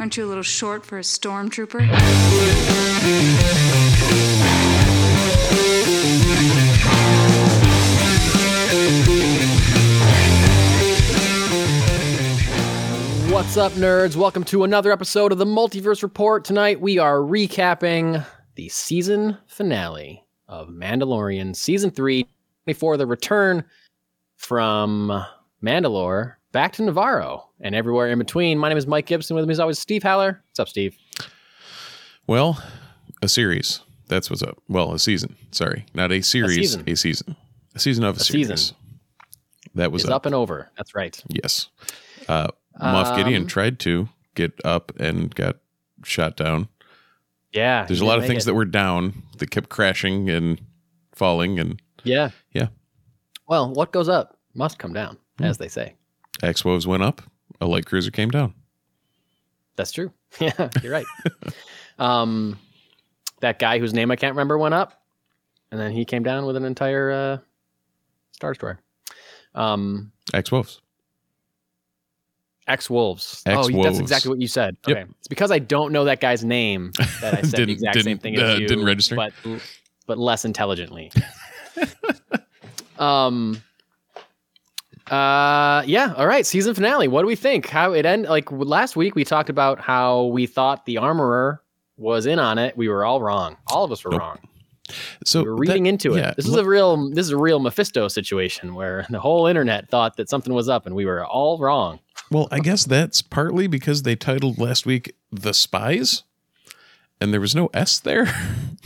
Aren't you a little short for a stormtrooper? What's up, nerds? Welcome to another episode of the Multiverse Report. Tonight we are recapping the season finale of Mandalorian Season 3 before the return from Mandalore back to Nevarro and everywhere in between. My name is Mike Gibson. With me, as always, Steve Haller. What's up, Steve? Well, a series. That's what's up. Well, a season. Sorry, not a series. A season. A season. A season of a, A series. season. That was up. up and over. That's right. Yes. Uh, Moff Gideon Um, tried to get up and got shot down. Yeah. There's a lot of things it. that were down that kept crashing and falling, and Yeah. Yeah. Well, what goes up must come down, Hmm. as they say. Axe Woves went up. A light cruiser came down. That's true. Yeah, you're right. um, that guy whose name I can't remember went up, and then he came down with an entire uh, Star Destroyer. Um, Axe Woves. Axe Woves. Oh, that's exactly what you said. Yep. Okay, it's because I don't know that guy's name that I said the Didn't- exact same thing as uh, you. didn't register? but but less intelligently. um. Uh yeah all right season finale what do we think? How it end like last week we talked about how we thought the armorer was in on it. We were all wrong. All of us were Nope. wrong. So we're reading that- into it. yeah, this is a real this is a real mephisto situation where the whole internet thought that something was up and we were all wrong. Well, I guess that's partly because they titled last week "The Spies," and there was no S there.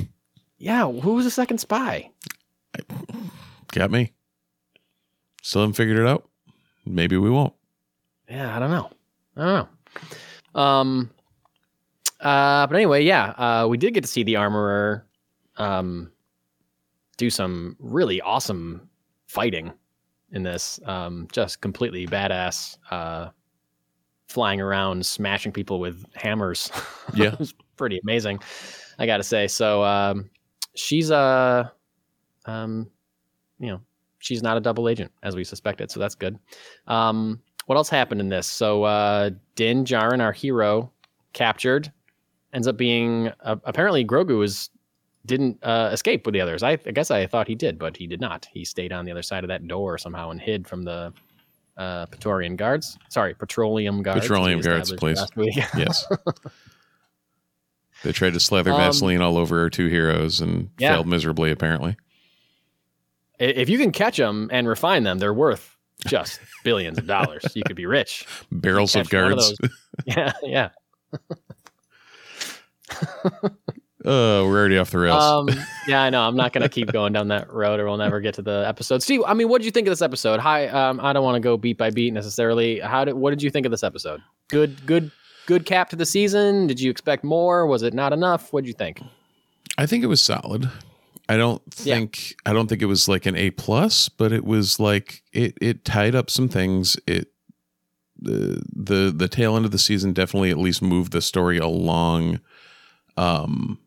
yeah who was the second spy? Got me. Still haven't figured it out. Maybe we won't. Yeah, I don't know. I don't know. Um, uh, but anyway, yeah, uh, we did get to see the armorer um, do some really awesome fighting in this. Um, just completely badass, uh, flying around, smashing people with hammers. Yeah. it was pretty amazing. I got to say. So um, she's a, um, you know, she's not a double agent as we suspected. So that's good. Um, what else happened in this? So uh, Din Djarin, our hero, captured, ends up being uh, apparently Grogu is didn't uh, escape with the others. I, I guess I thought he did, but he did not. He stayed on the other side of that door somehow and hid from the uh, Praetorian guards. Sorry, petroleum guards. Petroleum guards, please. Yes. they tried to slather Um, Vaseline all over our two heroes and Yeah. failed miserably, apparently. If you can catch them and refine them, they're worth just billions of dollars. You could be rich. Barrels of one of guards. Yeah, yeah. Oh, we're already off the rails. Um, yeah, I know. I'm not gonna keep going down that road, or we'll never get to the episode. Steve, I mean, what did you think of this episode? Hi, um, I don't want to go beat by beat necessarily. How did what did you think of this episode? Good, good, good cap to the season. Did you expect more? Was it not enough? What did you think? I think it was solid. I don't Yeah. think I don't think it was like an A plus, but it was like it it tied up some things. It the the the tail end of the season definitely at least moved the story along. Um,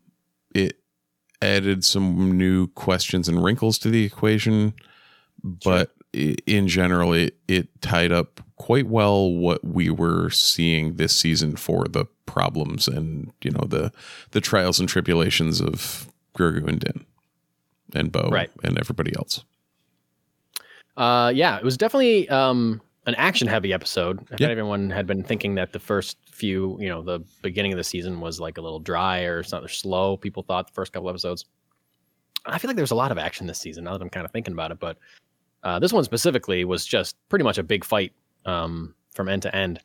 it added some new questions and wrinkles to the equation, but i in general, it it tied up quite well what we were seeing this season for the problems and you know the the trials and tribulations of Grogu and Din and Bo Right. and everybody else. Uh, yeah, it was definitely um, an action heavy episode. Yeah. everyone had been thinking that the first few, you know, the beginning of the season was like a little dry or something slow, people thought the first couple episodes. I feel like there's a lot of action this season now that I'm kind of thinking about it, but uh, this one specifically was just pretty much a big fight um, from end to end,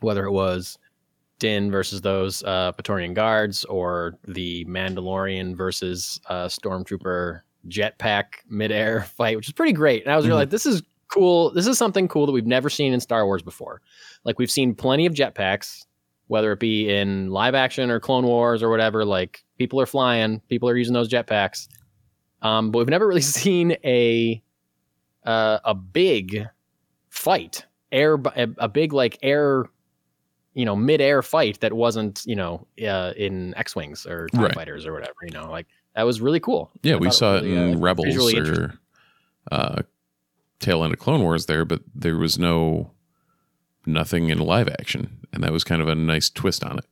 whether it was Din versus those uh, Praetorian guards or the Mandalorian versus uh, Stormtrooper jetpack midair fight, which is pretty great. And I was really Mhm. like, this is cool. This is something cool that we've never seen in Star Wars before. Like we've seen plenty of jetpacks, whether it be in live action or Clone Wars or whatever. Like people are flying, people are using those jetpacks. Um, but we've never really seen a uh, a big fight, air, a, a big like air, you know, mid-air fight that wasn't you know uh, in X-wings or TIE Right. fighters or whatever. You know, like that was really cool. Yeah, I we saw it really, in uh, Rebels or uh, tail end of Clone Wars there, but there was no nothing in live action, and that was kind of a nice twist on it.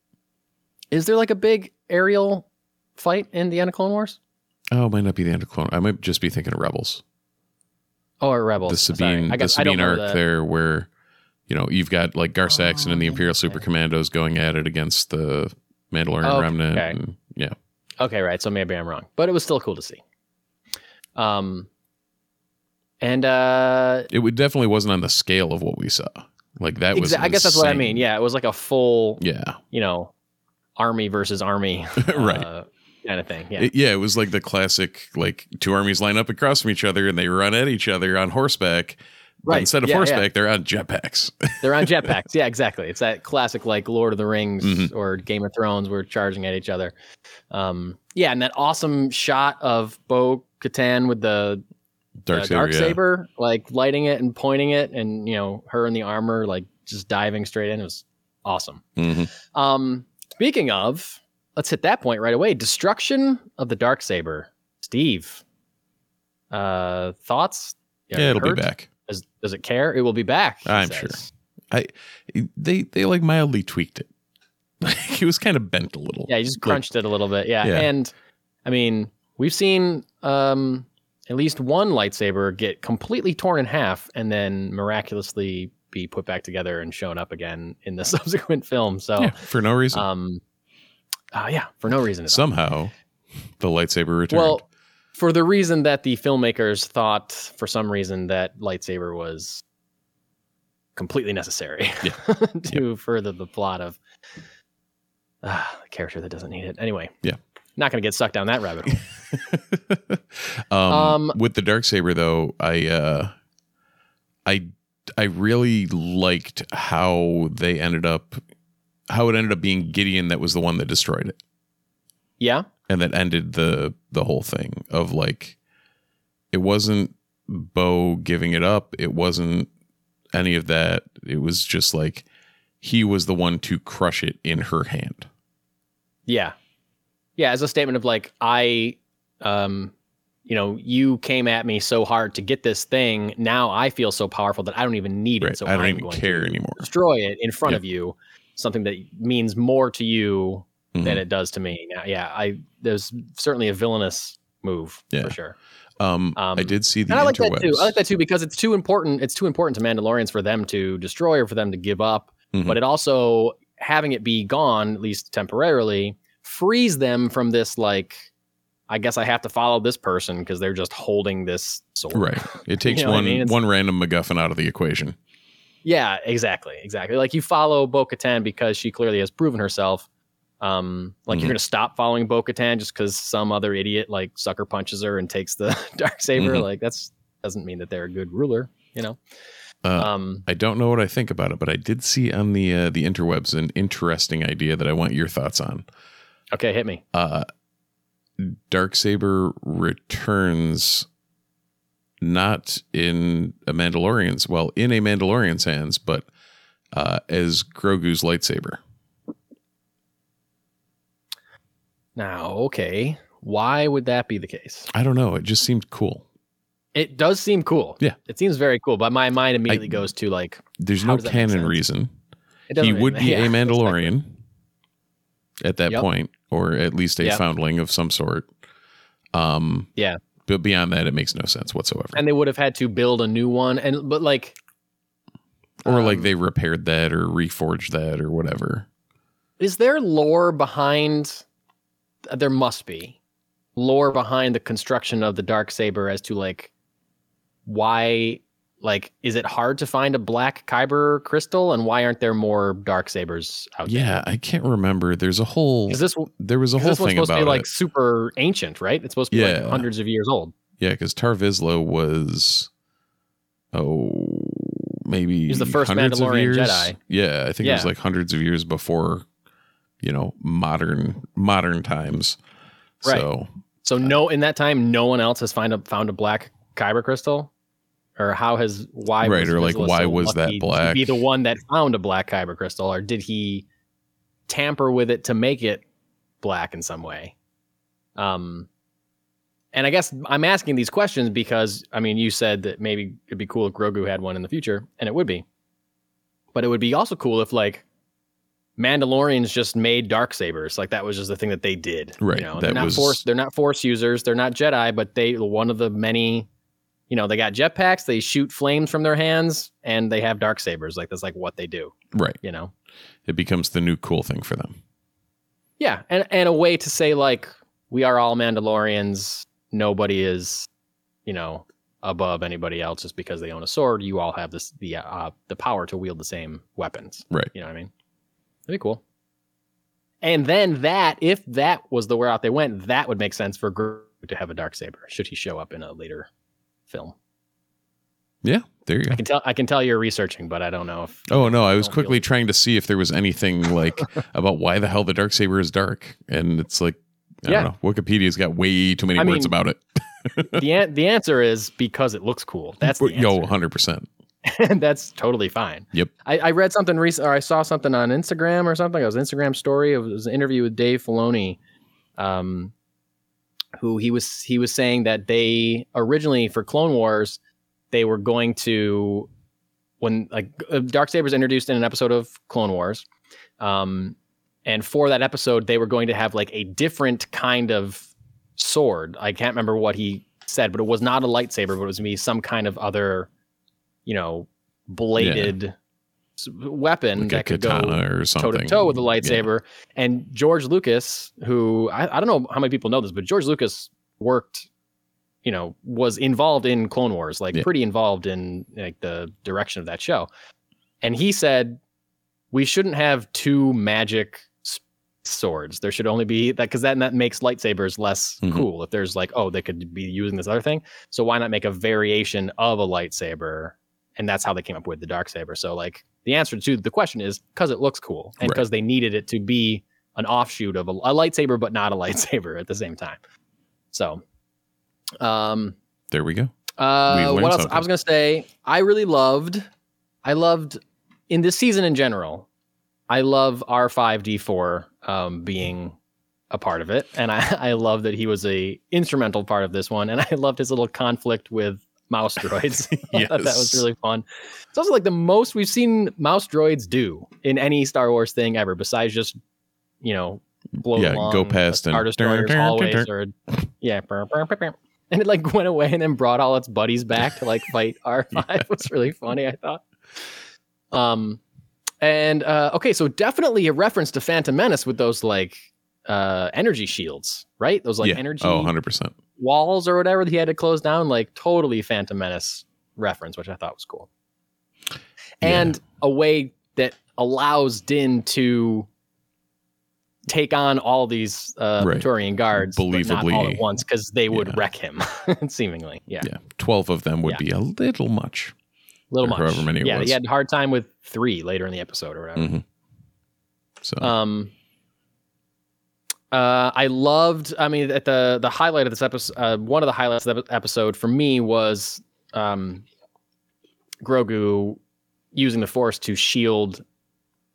Is there like a big aerial fight in the end of Clone Wars? Oh, it might not be the end of Clone. I might just be thinking of Rebels. Oh, or Rebels. the. Sabine, the Sabine arc the- there, where you know you've got like Gar Saxon and the Oh, Imperial Super. Commandos going at it against the Mandalorian Okay, Remnant. And, yeah, Okay, right. So maybe I'm wrong, but it was still cool to see. Um, and uh, it would definitely wasn't on the scale of what we saw. Like that was. exa- I guess that's what I mean. Yeah, it was like a full, Yeah, you know, army versus army, Right. uh, kind of thing. Yeah, It- yeah. It was like the classic, like two armies line up across from each other and they run at each other on horseback. Right. instead of Yeah, yeah. horseback, they're on jetpacks. they're on jetpacks. Yeah, exactly. It's that classic like Lord of the Rings Mhm. or Game of Thrones. We're charging at each other. Um, yeah, and that awesome shot of Bo Katan with the Dark uh, Saber, dark yeah. saber, like lighting it and pointing it, and you know her in the armor, like just diving straight in. It was awesome. Mhm. Um, speaking of, let's hit that point right away. Destruction of the dark saber. Steve, uh, thoughts? Yeah, it'll Hurt? be back. Does, does it care? It will be back. I'm says. sure. They they like mildly tweaked it. Like it was kind of bent a little. Yeah, he just Like, crunched it a little bit. Yeah. Yeah. And I mean, we've seen um at least one lightsaber get completely torn in half and then miraculously be put back together and shown up again in the subsequent film. So yeah, for no reason. um uh, yeah, for no reason at all. Somehow, the lightsaber returned. Well, for the reason that the filmmakers thought for some reason that lightsaber was completely necessary Yeah. to further the plot of uh, the character that doesn't need it. Anyway. Yeah. Not going to get sucked down that rabbit hole. um, Um, with the dark saber though, I uh, I I really liked how they ended up how it ended up being Gideon that was the one that destroyed it Yeah. and that ended the the whole thing of like it wasn't Bo giving it up, it wasn't any of that. It was just like he was the one to crush it in her hand. Yeah. Yeah. As a statement of like, I, um, you know, you came at me so hard to get this thing. Now I feel so powerful that I don't even need Right. it. So I don't I'm even going care anymore. destroy it in front Yeah. of you. Something that means more to you Mhm. than it does to me. Now, yeah, I there's certainly a villainous move Yeah. for sure. Um, Um, I did see the I like interwebs. that too. I like that too because it's too important. It's too important to Mandalorians for them to destroy or for them to give up. Mhm. But it also having it be gone, at least temporarily, frees them from this like. I guess I have to follow this person because they're just holding this sword. Right. It takes You know what I one mean? One random MacGuffin out of the equation. Yeah, exactly, exactly. Like you follow Bo Katan because she clearly has proven herself. Um, like Mhm. you're gonna stop following Bo Katan just because some other idiot like sucker punches her and takes the dark saber. Mhm. Like that's doesn't mean that they're a good ruler, you know. Uh, um, I don't know what I think about it, but I did see on the uh, the interwebs an interesting idea that I want your thoughts on. okay, hit me. Uh, Dark Saber returns not in a Mandalorian's well in a Mandalorian's hands, but uh, as Grogu's lightsaber. Now, okay, why would that be the case? I don't know. It just seemed cool. It does seem cool. Yeah. it seems very cool. But my mind immediately goes to like There's no does that make canon reason. He would be yeah, a exactly. Mandalorian at that Yep. point, or at least a Yep. foundling of some sort. Um, Yeah. But beyond that, it makes no sense whatsoever. and they would have had to build a new one. And but like, or like um, they repaired that or reforged that or whatever. Is there lore behind? There must be lore behind the construction of the dark saber as to like why. Like, is it hard to find a black kyber crystal, and why aren't there more dark sabers out Yeah, I can't remember. There's a whole. there? Is this there was a whole this thing supposed about to be like it. super ancient, right? It's supposed to be like hundreds of years old. Yeah, because Tarre Vizsla was, oh, maybe He's the first Mandalorian. Jedi. Yeah, I think it was like hundreds of years before, you know, modern modern times. Right. So So no, in that time, no one else has find a, found a black kyber crystal, or how has why Right, or, like, why so was that black? be the one that found a black kyber crystal, or did he tamper with it to make it black in some way? Um, and I guess I'm asking these questions because I mean, you said that maybe it'd be cool if Grogu had one in the future, and it would be. But it would be also cool if like Mandalorians just made dark sabers. Like that was just the thing that they did. Right, You know, they're not was- force. They're not force users. They're not Jedi, but they one of the many. You know, they got jetpacks. They shoot flames from their hands, and they have dark sabers. Like that's like what they do. Right. You know. It becomes the new cool thing for them. Yeah, and and a way to say like we are all Mandalorians. Nobody is, you know, above anybody else just because they own a sword. You all have this the uh, the power to wield the same weapons. Right. You know what I mean? That'd be cool. And then that, if that was the route they went, that would make sense for Grogu to have a dark saber. Should he show up in a later film? Yeah. There you go. I can tell. I can tell you're researching, but I don't know if. Oh no, I was Don't feel quickly trying to see if there was anything like about why the hell the dark saber is dark, and it's like I Yeah. don't know. Wikipedia's got way too many I words mean, about it. the an- the answer is because it looks cool. That's the Yo, hundred percent. And that's totally fine. Yep. I, I read something recent, or I saw something on Instagram or something. It was an Instagram story. It was an interview with Dave Filoni, um, who he was he was saying that they originally for Clone Wars they were going to when like Dark Saber's introduced in an episode of Clone Wars, um, and for that episode they were going to have like a different kind of sword. I can't remember what he said, but it was not a lightsaber, but it was going to be some kind of other, you know, bladed s weapon Like a that could go katana or toe to toe with a Yeah. lightsaber. And George Lucas, who I, I don't know how many people know this, but George Lucas worked, you know, was involved in Clone Wars, like Yeah. pretty involved in like the direction of that show. And he said, we shouldn't have two magic swords. There should only be that because that that makes lightsabers less Mhm. cool. If there's like, oh, they could be using this other thing. So why not make a variation of a lightsaber? And that's how they came up with the dark saber. So like the answer to the question is because it looks cool and Right. because they needed it to be an offshoot of a, a lightsaber, but not a lightsaber at the same time. So, um, There we go. uh, We what else? something. I was gonna say I really loved, I loved in this season in general. I love R five D four um, being a part of it, and I I love that he was a instrumental part of this one, and I loved his little conflict with mouse droids. I thought that was really fun. It's also like the most we've seen mouse droids do in any Star Wars thing ever, besides just you know blow Yeah, along go past and- Destroyer's hallways or yeah, and it like went away and then brought all its buddies back to like fight R five. It was really funny. I thought. Um, and uh, okay, so definitely a reference to Phantom Menace with those like uh energy shields, right? Those like yeah. energy Oh, 100%. Walls or whatever that he had to close down, like totally Phantom Menace reference, which I thought was cool. And a way that allows Din to take on all these uh, Right. Praetorian guards, not all at once, because they would Yeah. wreck him, seemingly. Yeah, Yeah. 12 of them would Yeah. be a little much. little much. however many it yeah, was. he had a hard time with three later in the episode or whatever. Mhm. So, Um, uh, I loved. I mean, at the the highlight of this episode, uh, one of the highlights of the episode for me was um, Grogu using the Force to shield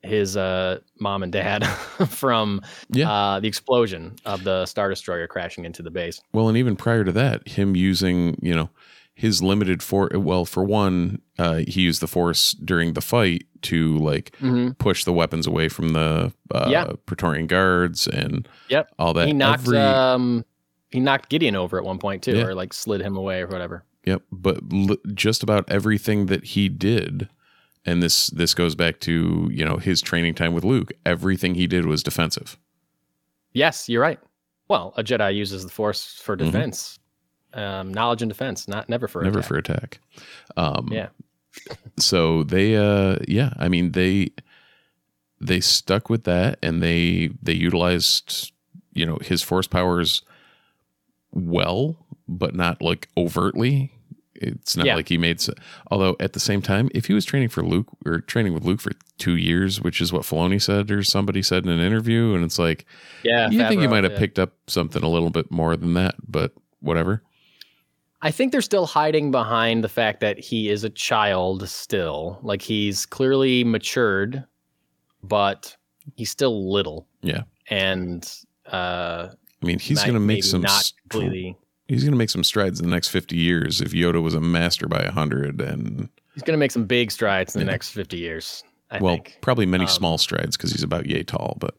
his uh, mom and dad from Yeah. uh, the explosion of the Star Destroyer crashing into the base. well, and even prior to that, him using, you know, his limited for well, for one, uh, he used the force during the fight to like Mm-hmm. push the weapons away from the uh, Yeah. Praetorian guards and Yep. all that. he knocked Every- um, he knocked Gideon over at one point too, Yeah. or like slid him away or whatever. Yep, but l- just about everything that he did, and this this goes back to you know his training time with Luke. Everything he did was defensive. Yes, you're right. Well, a Jedi uses the Force for Mhm. defense, um, knowledge and defense, not never for attack. never attack. for attack. Um, Yeah. So they, uh, yeah, I mean they they stuck with that, and they they utilized you know his force powers well, but not like overtly. It's not Yeah. like he made. s- Although at the same time, if he was training for Luke or training with Luke for two years, which is what Filoni said or somebody said in an interview, and it's like Yeah, you think he Favreau, might have yeah. picked up something a little bit more than that, but whatever. I think they're still hiding behind the fact that he is a child still. Like he's clearly matured, but he's still little. Yeah. And uh I mean, he's going to make some. not completely he's going to make some strides in the next 50 years if Yoda was a master by 100 and he's gonna make some big strides in the next fifty years. I well, think. probably many Um, small strides because he's about yay tall. But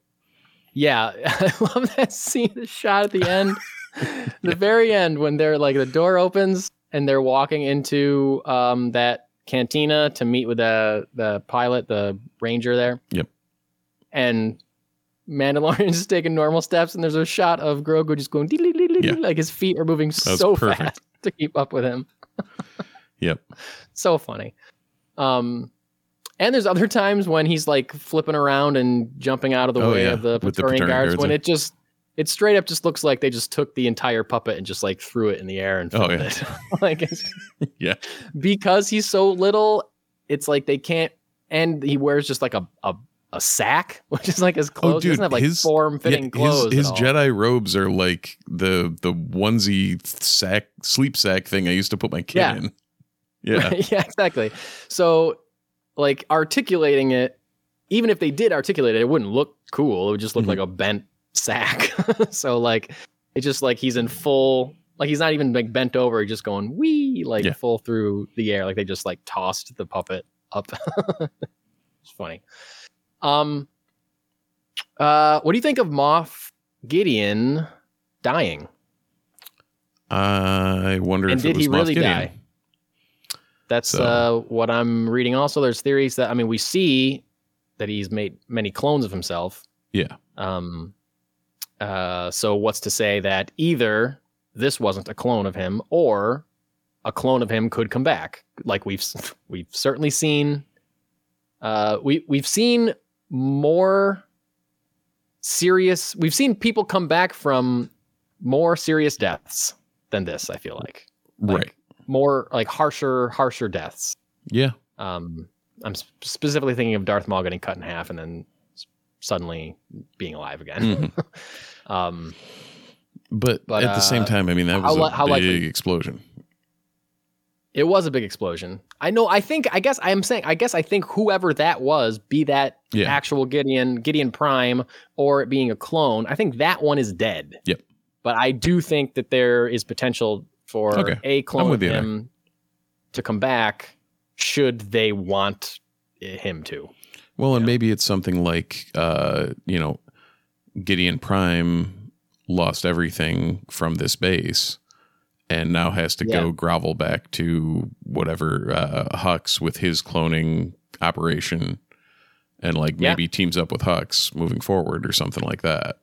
Yeah, I love that scene, the shot at the end, the very end when they're like the door opens and they're walking into um, that cantina to meet with the the pilot, the ranger there. Yep. And Mandalorian's just taking normal steps, and there's a shot of Grogu just going Yeah. like his feet are moving so perfect. fast to keep up with him. yep, so funny. Um, and there's other times when he's like flipping around and jumping out of the Oh, way yeah, of the Praetorian guards guards, when it just it straight up just looks like they just took the entire puppet and just like threw it in the air and Oh, yeah. it. like it's, Yeah. because he's so little, it's like they can't. And he wears just like a a, a sack, which is like his clothes. Oh, dude, doesn't have like his- form fitting Yeah, clothes. his his. Jedi robes are like the the onesie sack sleep sack thing I used to put my kid Yeah. in. Yeah, yeah, exactly. So, like articulating it, even if they did articulate it, it wouldn't look cool. It would just look Mhm. like a bent sack. so, like, it's just like he's in full, like he's not even like bent over. He's just going wee, like Yeah. full through the air. Like they just like tossed the puppet up. it's funny. Um, uh, what do you think of Moff Gideon dying? I wonder and if it did was he Moff really Gideon. die? That's So- uh, what I'm reading. Also, there's theories that I mean, we see that he's made many clones of himself. Yeah. Um. Uh. So what's to say that either this wasn't a clone of him, or a clone of him could come back? Like we've we've certainly seen. Uh. We we've seen more serious. We've seen people come back from more serious deaths than this. I feel like like, right? more like harsher harsher deaths Yeah, um i'm specifically thinking of darth maul getting cut in half and then suddenly being alive again Mhm. um but, But, at the same uh, time, I mean that how was li- a how big likely- explosion. It was a big explosion i know i think i guess i'm saying i guess i think whoever that was be that Yeah, actual gideon gideon prime or it being a clone i think that one is dead Yep. but i do think that there is potential for Okay. a clone of you there. him to come back should they want him to Well, and Yeah. maybe it's something like, uh, you know, Gideon Prime lost everything from this base and now has to Yeah. go grovel back to whatever uh, Hux with his cloning operation and like Yeah. maybe teams up with Hux moving forward or something like that.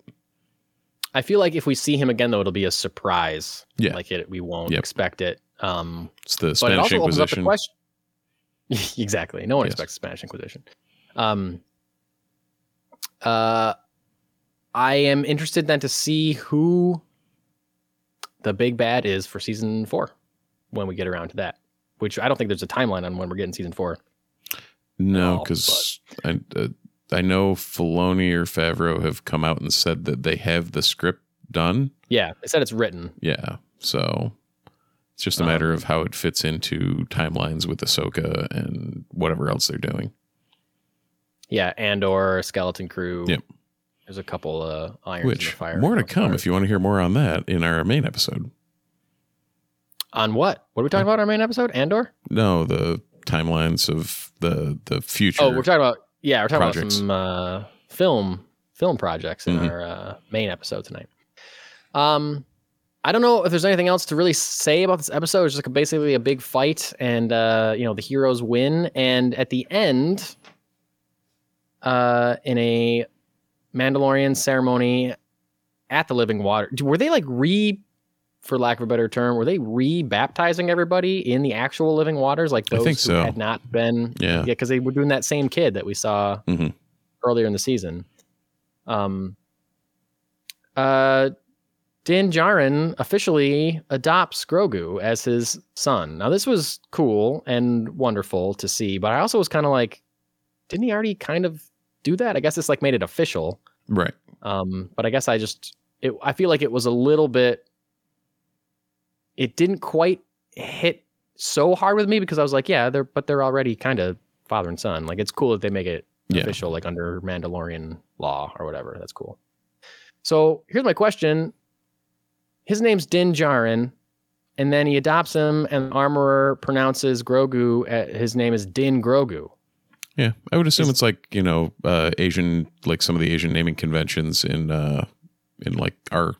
I feel like if we see him again, though, it'll be a surprise. Yeah. like it, we won't Yep. expect it. Um, It's the it Spanish also opens up the Inquisition. exactly. No one Yes. expects Spanish Inquisition. Um, uh, I am interested then to see who the big bad is for season four when we get around to that. Which I don't think there's a timeline on when we're getting season four. No, because I, uh, I know Filoni or Favreau have come out and said that they have the script done. Yeah, they said it's written. Yeah. So it's just a Um, matter of how it fits into timelines with Ahsoka and whatever else they're doing. Yeah, and or Skeleton Crew. Yep. There's a couple uh, irons in the fire. more to come fire. if you want to hear more on that in our main episode. On what? What are we talking about? Our main episode, Andor. No, the timelines of the the future. Oh, we're talking about yeah, we're talking projects. about some uh, film film projects in Mhm. our uh, main episode tonight. Um, I don't know if there's anything else to really say about this episode. It's just basically a big fight, and uh, you know the heroes win, and at the end, uh, in a Mandalorian ceremony at the Living Water, were they like re? For lack of a better term, were they re-baptizing everybody in the actual living waters, like those who so. had not been yeah. yeah, because they were doing that same kid that we saw Mhm. earlier in the season. Um, uh, Din Djarin officially adopts Grogu as his son. Now, this was cool and wonderful to see, but I also was kind of like, didn't he already kind of do that? I guess this like made it official. Right. Um, but I guess I just, it, I feel like it was a little bit, it didn't quite hit so hard with me because I was like, yeah, they're, but they're already kind of father and son. Like it's cool that they make it Yeah. official, like under Mandalorian law or whatever. That's cool. So here's my question. His name's Din Djarin, and then he adopts him, and the Armorer pronounces Grogu. Uh, his name is Din Grogu. Yeah, I would assume Is- it's like you know uh, Asian, like some of the Asian naming conventions in uh, in like our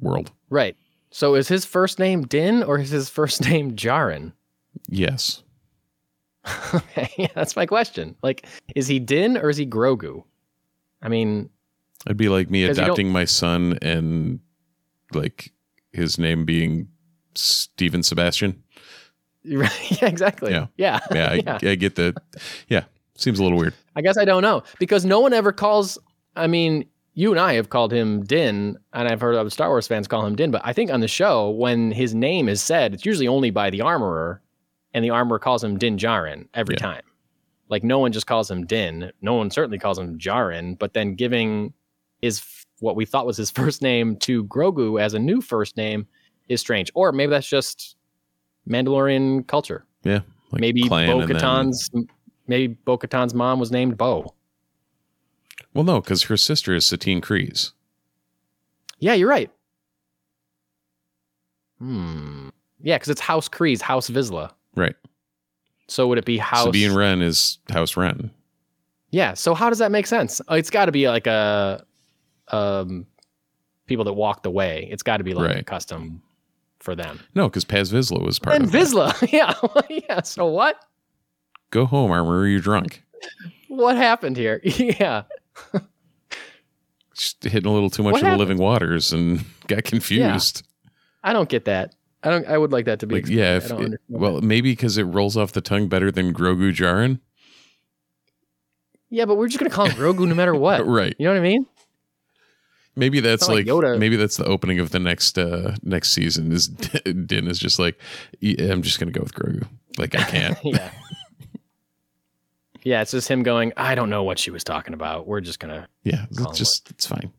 world. Right. So is his first name Din or is his first name Djarin? Yes, okay, yeah, that's my question. Like, is he Din or is he Grogu? I mean, it'd be like me adopting my son and like his name being Steven Sebastian. right? Yeah, exactly. Yeah. Yeah. Yeah, I, Yeah. I get the. Yeah, seems a little weird. I guess I don't know because no one ever calls. I mean, you and I have called him Din, and I've heard other Star Wars fans call him Din. But I think on the show, when his name is said, it's usually only by the armorer, and the armorer calls him Din Djarin every Yeah. time. Like no one just calls him Din. No one certainly calls him Djarin. But then giving his what we thought was his first name to Grogu as a new first name is strange. Or maybe that's just Mandalorian culture. Yeah, like maybe Bo Katan's maybe Bo Katan's mom was named Bo. Well, no, because her sister is Satine Kryze. Yeah, you're right. Hmm. Yeah, because it's House Kryze, House Vizsla. Right. So would it be House? Sabine Wren is House Wren. yeah. So how does that make sense? It's got to be like a, um, people that walked away. It's got to be like a custom for them. No, because Paz Vizsla was part and of that. Vizsla, yeah, yeah. So what? Go home, Armor. You're drunk. What happened here? yeah. Just hitting a little too much What of the living waters and got confused. I don't get that. I don't. I would like that to be. Like, yeah, if I don't it- well, maybe because it rolls off the tongue better than Grogu Djarin. yeah, but we're just gonna call him Grogu no matter what. Right. You know what I mean? Maybe that's like, like Yoda. maybe that's the opening of the next uh next season. Is Din is just like, I'm just gonna go with Grogu. Like I can't. yeah. Yeah, it's just him going, I don't know what she was talking about. We're just gonna Yeah, it's just it's fine.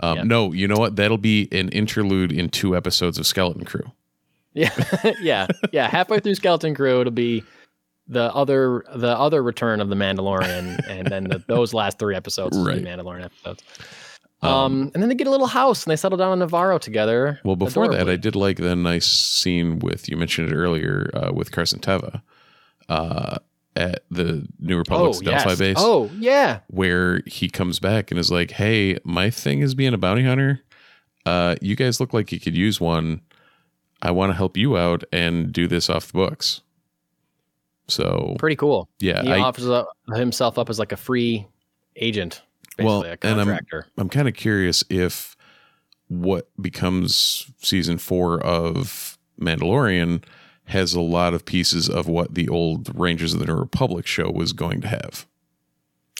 Um, Yeah. No, you know what? That'll be an interlude in two episodes of Skeleton Crew. Yeah. yeah. Yeah. Halfway through Skeleton Crew, it'll be the other the other return of the Mandalorian, and then the, those last three episodes Right. Mandalorian episodes. Um, and then they get a little house and they settle down in Nevarro together. Well, before that. I did like the nice scene with you mentioned it earlier uh, with Carson Teva uh, at the New Republic's oh, Delphi yes. base, Oh, yeah. where he comes back and is like, "Hey, my thing is being a bounty hunter. Uh, you guys look like you could use one. I want to help you out and do this off the books." So Pretty cool. yeah, He I, offers up, himself up as like a free agent, basically Well, a and I'm- I'm kind of curious if what becomes season four of Mandalorian has a lot of pieces of what the old Rangers of the New Republic show was going to have.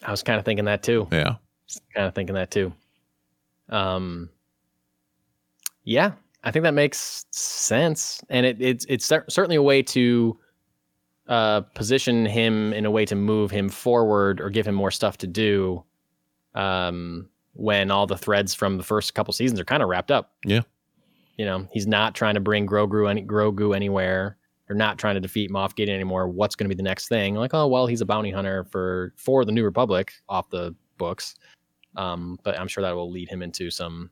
I was kind of thinking that too. Yeah. kind of thinking that too. Um, yeah, I think that makes sense, and it, it's it's certainly a way to uh, position him in a way to move him forward or give him more stuff to do. Um, when all the threads from the first couple seasons are kind of wrapped up. Yeah. You know, he's not trying to bring Grogu any Grogu anywhere. They're not trying to defeat Moff Gideon anymore. What's going to be the next thing? Like, oh well, he's a bounty hunter for for the New Republic off the books. Um, but I'm sure that will lead him into some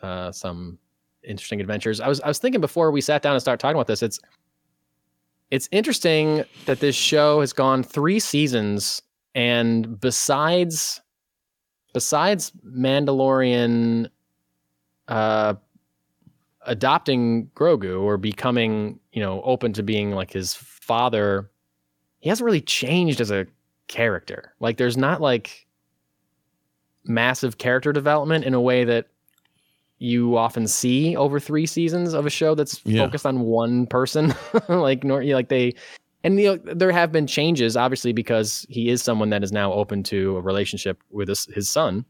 uh, some interesting adventures. I was I was thinking before we sat down and started talking about this. It's it's interesting that this show has gone three seasons, and besides besides Mandalorian uh, adopting Grogu or becoming, you know, open to being like his father, he hasn't really changed as a character. Like there's not like massive character development in a way that you often see over three seasons of a show that's Yeah. focused on one person. like nor like they and you know there have been changes obviously because he is someone that is now open to a relationship with his, his son.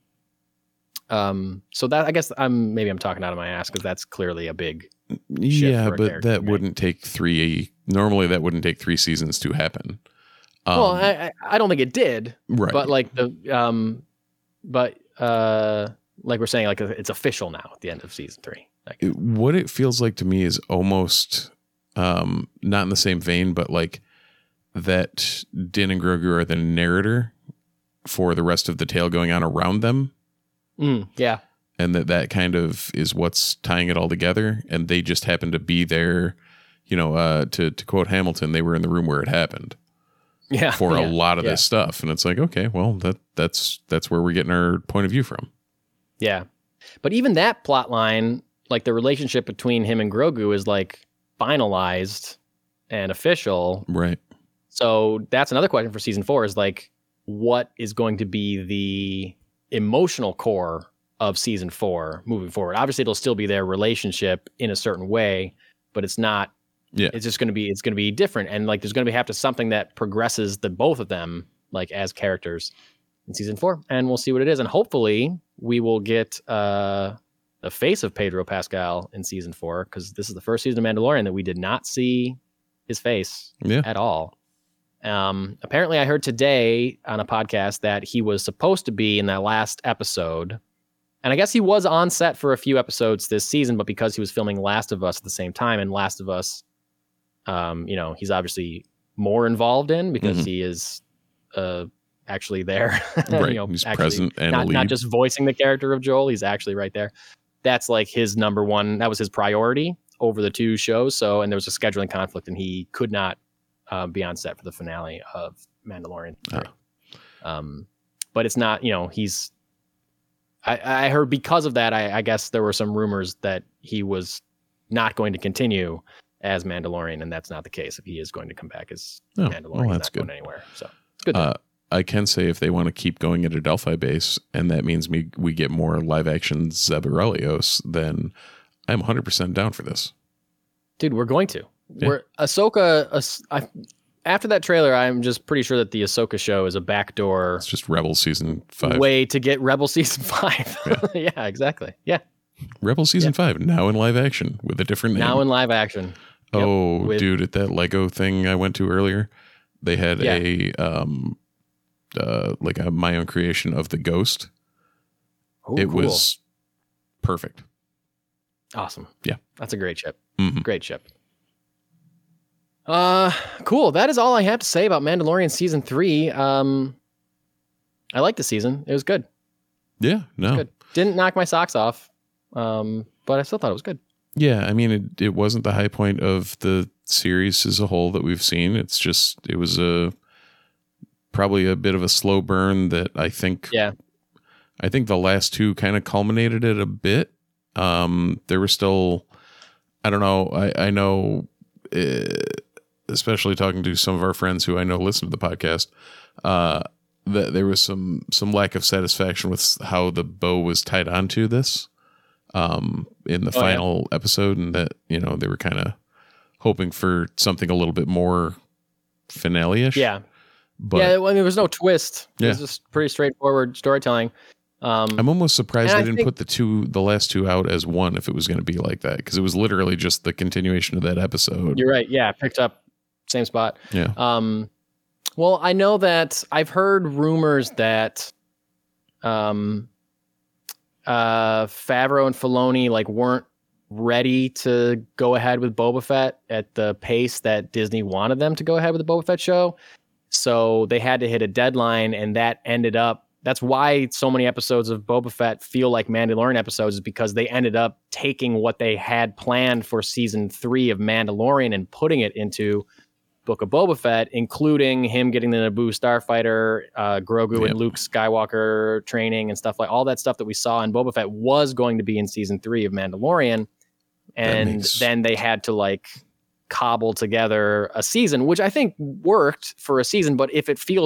Um so that I guess I'm maybe I'm talking out of my ass because that's clearly a big Yeah, a but that right? wouldn't take three. Normally, that wouldn't take three seasons to happen. Um, well I, I I don't think it did right. but like the um but uh like we're saying like it's official now at the end of season three it- what it feels like to me is almost um not in the same vein but like that din and grogu are the narrator for the rest of the tale going on around them Mm, yeah and that that kind of is what's tying it all together and they just happen to be there you know uh to to quote hamilton they were in the room where it happened Yeah. for yeah, a lot of yeah. this stuff, and it's like, okay, well, that that's that's where we're getting our point of view from. Yeah. But even that plot line, like the relationship between him and Grogu is like finalized and official. Right. So that's another question for season four is like, what is going to be the emotional core of season four moving forward? Obviously, it'll still be their relationship in a certain way, but it's not. Yeah. It's just going to be. It's going to be different, and like there's going to be have to something that progresses the both of them like as characters in season four, and we'll see what it is, and hopefully we will get uh the face of Pedro Pascal in season four because this is the first season of Mandalorian that we did not see his face Yeah. at all. Um, apparently, I heard today on a podcast that he was supposed to be in that last episode. And I guess he was on set for a few episodes this season, but because he was filming Last of Us at the same time, and Last of Us, um, you know, he's obviously more involved in because Mhm. he is uh, actually there. Right. you know, He's actually present and not, not just voicing the character of Joel, he's actually right there. That's like his number one. That was his priority over the two shows. So, and there was a scheduling conflict, and he could not uh, be on set for the finale of Mandalorian. Ah. Um, but it's not. You know, he's. I, I heard because of that. I, I guess there were some rumors that he was not going to continue as Mandalorian, and that's not the case. If he is going to come back as Oh, Mandalorian, well, that's not good. going anywhere. So it's good. Uh, I can say if they want to keep going at Adelphi base, and that means me we get more live action Zeb Orrelios, then I'm 100 percent down for this. dude we're going to Yeah. we're ahsoka Ahs- I, after that trailer i'm just pretty sure that the ahsoka show is a backdoor It's just Rebel season five. way to get rebel season five yeah, exactly yeah Rebel season five now in live action with a different name. now in live action yep, oh, with- dude, at that Lego thing I went to earlier, they had Yeah. a um, uh, like a my own creation of the ghost. Ooh, it cool. was perfect. awesome Yeah. that's a great ship Mhm. great ship uh cool that is all i have to say about mandalorian season three um i liked the season it was good Yeah, no, good didn't knock my socks off um but i still thought it was good Yeah, I mean, it, it wasn't the high point of the series as a whole that we've seen. It's just it was a probably a bit of a slow burn that I think. Yeah. I think the last two kind of culminated it a bit. Um, there were still, I don't know. I I know, uh, especially talking to some of our friends who I know listen to the podcast. Uh, that there was some some lack of satisfaction with how the bow was tied onto this um, in the Oh, yeah. final episode, and that you know they were kind of hoping for something a little bit more finale-ish. yeah but yeah, well, I mean, there was no twist. Yeah. It was just pretty straightforward storytelling. Um, I'm almost surprised they I didn't think- put the two, the last two out as one if it was going to be like that, because it was literally just the continuation of that episode. you're right. Yeah, picked up same spot. yeah, Um, well, I know that I've heard rumors that um, uh, Favreau and Filoni like weren't ready to go ahead with Boba Fett at the pace that Disney wanted them to go ahead with the Boba Fett show. So they had to hit a deadline, and that ended up. That's why so many episodes of Boba Fett feel like Mandalorian episodes, is because they ended up taking what they had planned for season three of Mandalorian and putting it into Book of Boba Fett, including him getting the Naboo starfighter, uh, Grogu Yep. and Luke Skywalker training and stuff like all that stuff that we saw in Boba Fett was going to be in season three of Mandalorian, and makes- then they had to like cobble together a season, which I think worked for a season. But if it feels